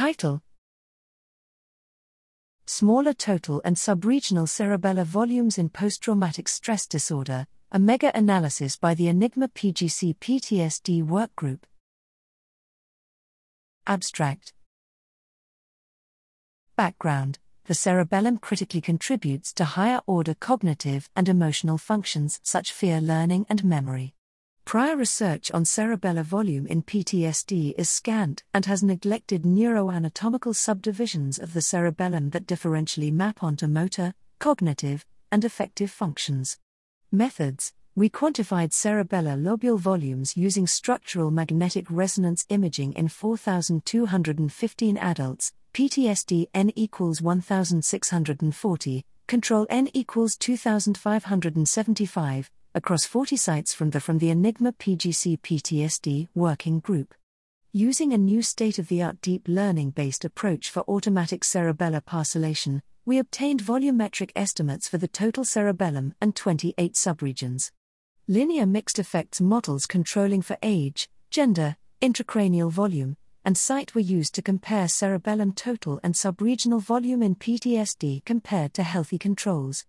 Title Smaller total and subregional cerebellar volumes in post traumatic stress disorder, a mega analysis by the Enigma PGC PTSD Workgroup. Abstract Background The cerebellum critically contributes to higher order cognitive and emotional functions such fear learning and memory. Prior research on cerebellar volume in PTSD is scant and has neglected neuroanatomical subdivisions of the cerebellum that differentially map onto motor, cognitive, and affective functions. Methods We quantified cerebellar lobule volumes using structural magnetic resonance imaging in 4,215 adults, PTSD n equals 1640, control n equals 2575, across 40 sites from the from the Enigma PGC PTSD working group. Using a new state-of-the-art deep learning-based approach for automatic cerebellar parcellation, we obtained volumetric estimates for the total cerebellum and 28 subregions. Linear mixed effects models controlling for age, gender, intracranial volume, and site were used to compare cerebellum total and subregional volume in PTSD compared to healthy controls.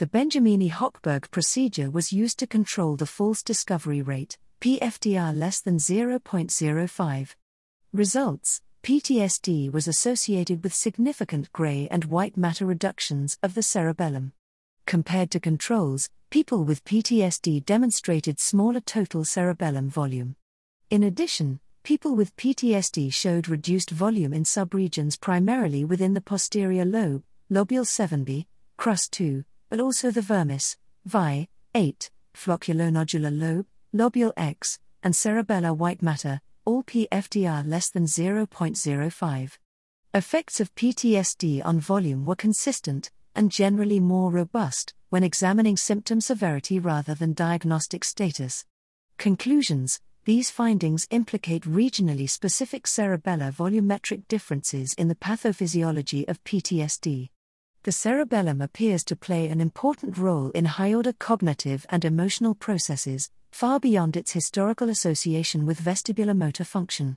The Benjamini Hochberg procedure was used to control the false discovery rate, PFDR less than 0.05. Results PTSD was associated with significant gray and white matter reductions of the cerebellum. Compared to controls, people with PTSD demonstrated smaller total cerebellum volume. In addition, people with PTSD showed reduced volume in subregions primarily within the posterior lobe, lobule 7b, Crus 2, but also the vermis, VI, 8, flocculonodular lobe, lobule X, and cerebellar white matter, all PFDR less than 0.05. Effects of PTSD on volume were consistent, and generally more robust, when examining symptom severity rather than diagnostic status. Conclusions these findings implicate regionally specific cerebellar volumetric differences in the pathophysiology of PTSD. The cerebellum appears to play an important role in high order cognitive and emotional processes, far beyond its historical association with vestibular motor function.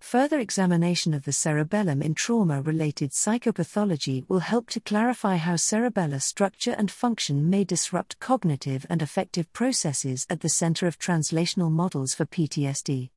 Further examination of the cerebellum in trauma related psychopathology will help to clarify how cerebellar structure and function may disrupt cognitive and affective processes at the center of translational models for PTSD.